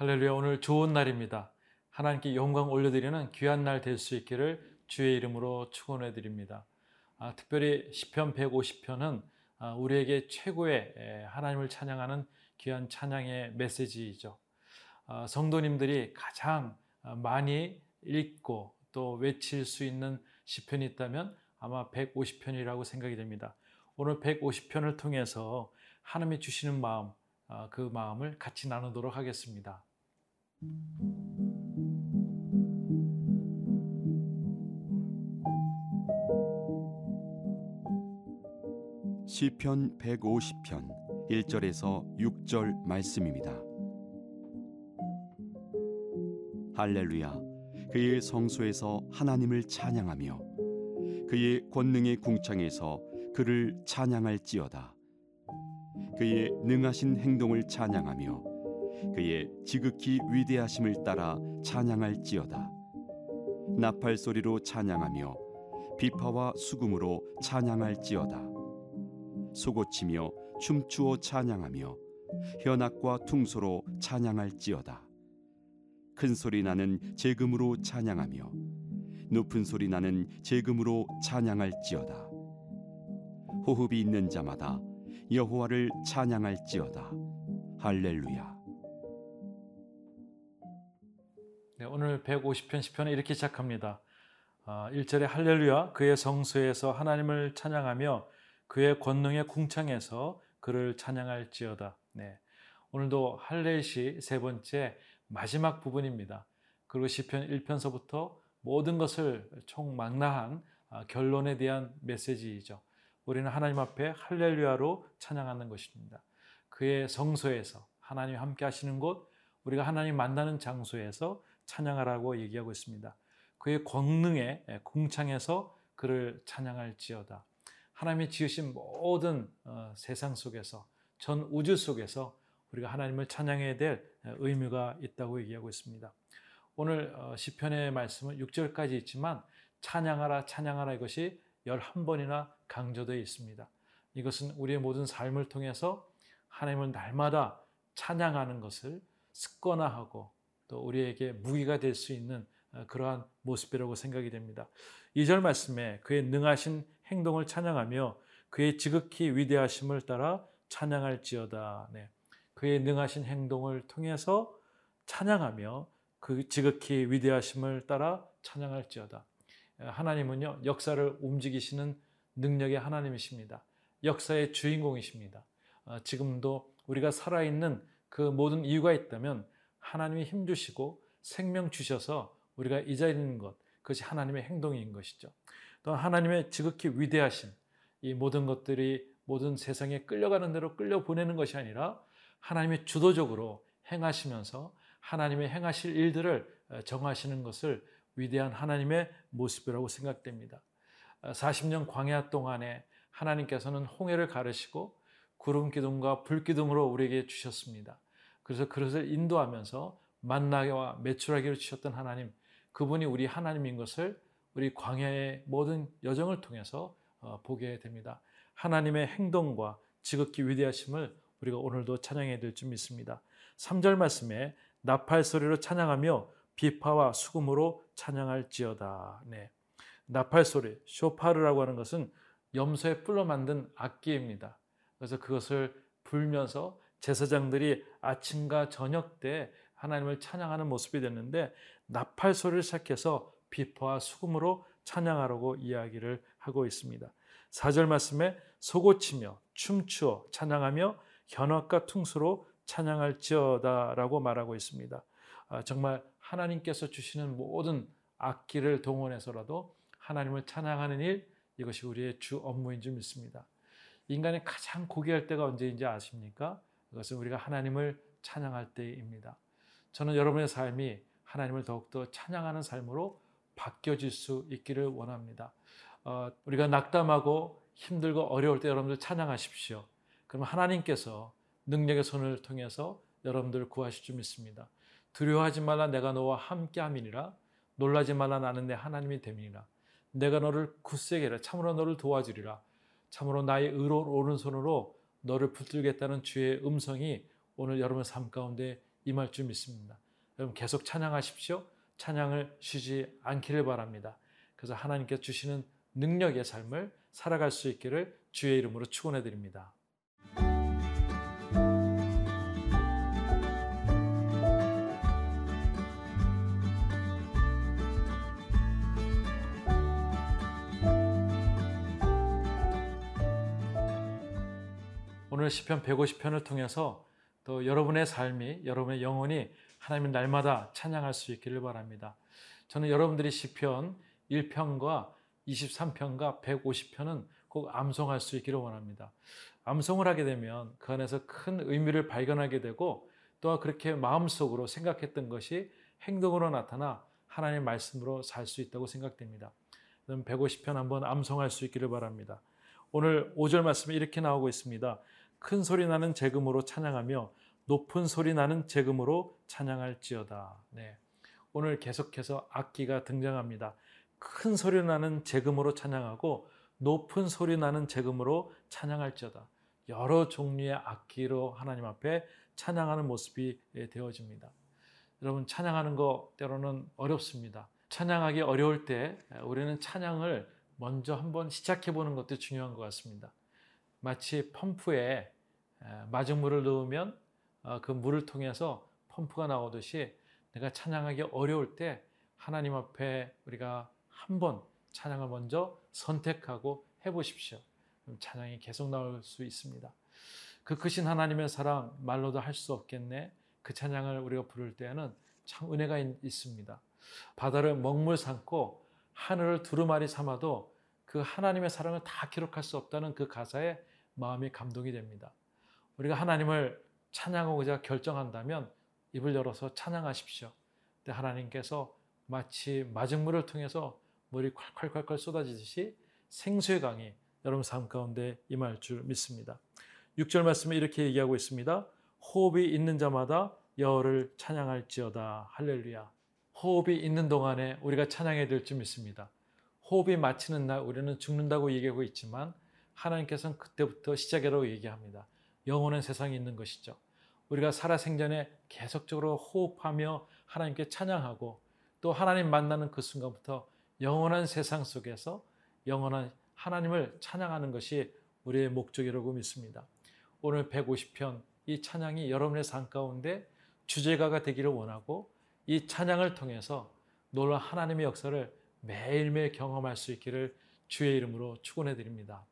할렐루야 오늘 좋은 날입니다. 하나님께 영광 올려드리는 귀한 날 될 수 있기를 주의 이름으로 축원해 드립니다. 아, 특별히 시편 150편은 아, 우리에게 최고의 에, 하나님을 찬양하는 귀한 찬양의 메시지이죠. 아, 성도님들이 가장 아, 많이 읽고 또 외칠 수 있는 시편이 있다면 아마 150편이라고 생각이 됩니다. 오늘 150편을 통해서 하나님이 주시는 마음, 아, 그 마음을 같이 나누도록 하겠습니다. 시편 150편 1절에서 6절 말씀입니다. 할렐루야 그의 성소에서 하나님을 찬양하며 그의 권능의 궁창에서 그를 찬양할지어다 그의 능하신 행동을 찬양하며 그의 지극히 위대하심을 따라 찬양할지어다. 나팔 소리로 찬양하며 비파와 수금으로 찬양할지어다. 소고치며 춤추어 찬양하며 현악과 퉁소로 찬양할지어다. 큰 소리 나는 재금으로 찬양하며 높은 소리 나는 재금으로 찬양할지어다. 호흡이 있는 자마다 여호와를 찬양할지어다. 할렐루야 오늘 150편 시편은 이렇게 시작합니다. 아, 1절에 할렐루야 그의 성소에서 하나님을 찬양하며 그의 권능의 궁창에서 그를 찬양할지어다. 네. 오늘도 할례시 세 번째 마지막 부분입니다. 그리고 시편 1편서부터 모든 것을 총망라한 아, 결론에 대한 메시지이죠. 우리는 하나님 앞에 할렐루야로 찬양하는 것입니다. 그의 성소에서 하나님 함께 하시는 곳, 우리가 하나님 만나는 장소에서 찬양하라고 얘기하고 있습니다. 그의 권능의 궁창에서 그를 찬양할지어다. 하나님이 지으신 모든 어, 세상 속에서 전 우주 속에서 우리가 하나님을 찬양해야 될 의미가 있다고 얘기하고 있습니다. 오늘 어, 시편의 말씀은 6절까지 있지만 찬양하라 찬양하라 이것이 11번이나 강조되어 있습니다. 이것은 우리의 모든 삶을 통해서 하나님을 날마다 찬양하는 것을 습관화하고 또 우리에게 무기가 될 수 있는 어, 그러한 모습이라고 생각이 됩니다. 2절 말씀에 그의 능하신 행동을 찬양하며 그의 지극히 위대하심을 따라 찬양할지어다. 네. 그의 능하신 행동을 통해서 찬양하며 그 지극히 위대하심을 따라 찬양할지어다. 하나님은요, 역사를 움직이시는 능력의 하나님이십니다. 역사의 주인공이십니다. 어, 지금도 우리가 살아있는 그 모든 이유가 있다면 하나님이 힘 주시고 생명 주셔서 우리가 이 자리에 있는 것, 그것이 하나님의 행동인 것이죠. 또 하나님의 지극히 위대하심, 이 모든 것들이 모든 세상에 끌려가는 대로 끌려 보내는 것이 아니라 하나님의 주도적으로 행하시면서 하나님의 행하실 일들을 정하시는 것을 위대한 하나님의 모습이라고 생각됩니다. 40년 광야 동안에 하나님께서는 홍해를 가르시고 구름 기둥과 불 기둥으로 우리에게 주셨습니다. 그래서 그것을 인도하면서 만나게와 매출하기를 주셨던 하나님, 그분이 우리 하나님인 것을 우리 광야의 모든 여정을 통해서 어, 보게 됩니다. 하나님의 행동과 지극히 위대하심을 우리가 오늘도 찬양해야 될 줄 믿습니다. 3절 말씀에 나팔 소리로 찬양하며 비파와 수금으로 찬양할지어다. 네. 나팔 소리, 쇼파르라고 하는 것은 염소의 뿔로 만든 악기입니다. 그래서 그것을 불면서 제사장들이 아침과 저녁 때 하나님을 찬양하는 모습이 됐는데 나팔 소리를 시작해서 비파와 수금으로 찬양하라고 이야기를 하고 있습니다. 4절 말씀에 소고치며 춤추어 찬양하며 현악과 퉁수로 찬양할지어다라고 말하고 있습니다. 아, 정말 하나님께서 주시는 모든 악기를 동원해서라도 하나님을 찬양하는 일 이것이 우리의 주 업무인 줄 믿습니다. 인간이 가장 고귀할 때가 언제인지 아십니까? 그것은 우리가 하나님을 찬양할 때입니다. 저는 여러분의 삶이 하나님을 더욱더 찬양하는 삶으로 바뀌어질 수 있기를 원합니다. 어, 우리가 낙담하고 힘들고 어려울 때 여러분들 찬양하십시오. 그럼 하나님께서 능력의 손을 통해서 여러분들을 구하실 줄 믿습니다. 두려워하지 말라 내가 너와 함께 함이니라 놀라지 말라 나는 내 하나님이 됨이니라 내가 너를 굳세게 해라 참으로 너를 도와주리라 참으로 나의 의로운 오른손으로 너를 붙들겠다는 주의 음성이 오늘 여러분 삶 가운데 임할 줄 믿습니다. 여러분 계속 찬양하십시오. 찬양을 쉬지 않기를 바랍니다. 그래서 하나님께 주시는 능력의 삶을 살아갈 수 있기를 주의 이름으로 축원해 드립니다. 오늘 시편 150편을 통해서 또 여러분의 삶이 여러분의 영혼이 하나님 날마다 찬양할 수 있기를 바랍니다. 저는 여러분들이 시편 1편과 23편과 150편은 꼭 암송할 수 있기를 원합니다. 암송을 하게 되면 그 안에서 큰 의미를 발견하게 되고 또 그렇게 마음속으로 생각했던 것이 행동으로 나타나 하나님의 말씀으로 살 수 있다고 생각됩니다. 150편 한번 암송할 수 있기를 바랍니다. 오늘 5절 말씀에 이렇게 나오고 있습니다. 큰 소리 나는 재금으로 찬양하며 높은 소리 나는 재금으로 찬양할지어다. 네. 오늘 계속해서 악기가 등장합니다. 큰 소리 나는 재금으로 찬양하고 높은 소리 나는 재금으로 찬양할지어다. 여러 종류의 악기로 하나님 앞에 찬양하는 모습이 되어집니다. 여러분 찬양하는 거 때로는 어렵습니다. 찬양하기 어려울 때 우리는 찬양을 먼저 한번 시작해 보는 것도 중요한 것 같습니다. 마치 펌프에 마중물을 넣으면 어, 그 물을 통해서 펌프가 나오듯이 내가 찬양하기 어려울 때 하나님 앞에 우리가 한번 찬양을 먼저 선택하고 해보십시오. 찬양이 계속 나올 수 있습니다. 그 크신 하나님의 사랑 말로도 할 수 없겠네. 그 찬양을 우리가 부를 때에는 참 은혜가 있습니다. 바다를 먹물 삼고 하늘을 두루마리 삼아도 그 하나님의 사랑을 다 기록할 수 없다는 그 가사에 마음이 감동이 됩니다. 우리가 하나님을 찬양하고자 결정한다면 입을 열어서 찬양하십시오. 근데 하나님께서 마치 마중물을 통해서 물이 콸콸콸콸 쏟아지듯이 생수의 강이 여러분 삶 가운데 임할 줄 믿습니다. 6절 말씀에 이렇게 얘기하고 있습니다. 호흡이 있는 자마다 여호를 찬양할지어다. 할렐루야. 호흡이 있는 동안에 우리가 찬양해야 될 줄 믿습니다. 호흡이 마치는 날 우리는 죽는다고 얘기하고 있지만 하나님께서는 그때부터 시작이라고 얘기합니다. 영원한 세상이 있는 것이죠. 우리가 살아생전에 계속적으로 호흡하며 하나님께 찬양하고 또 하나님 만나는 그 순간부터 영원한 세상 속에서 영원한 하나님을 찬양하는 것이 우리의 목적이라고 믿습니다. 오늘 150편 이 찬양이 여러분의 삶 가운데 주제가가 되기를 원하고 이 찬양을 통해서 놀라운 하나님의 역사를 매일매일 경험할 수 있기를 주의 이름으로 축원해 드립니다.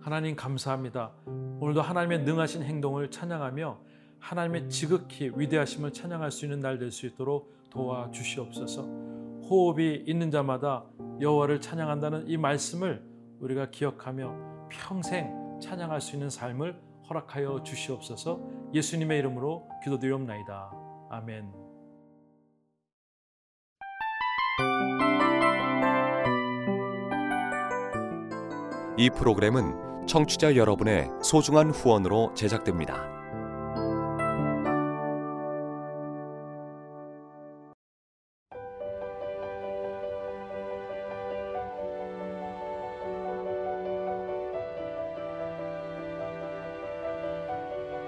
하나님 감사합니다. 오늘도 하나님의 능하신 행동을 찬양하며 하나님의 지극히 위대하심을 찬양할 수 있는 날 될 수 있도록 도와 주시옵소서. 호흡이 있는 자마다 여호와를 찬양한다는 이 말씀을 우리가 기억하며 평생 찬양할 수 있는 삶을 허락하여 주시옵소서. 예수님의 이름으로 기도드리옵나이다. 아멘. 이 프로그램은 청취자 여러분의 소중한 후원으로 제작됩니다.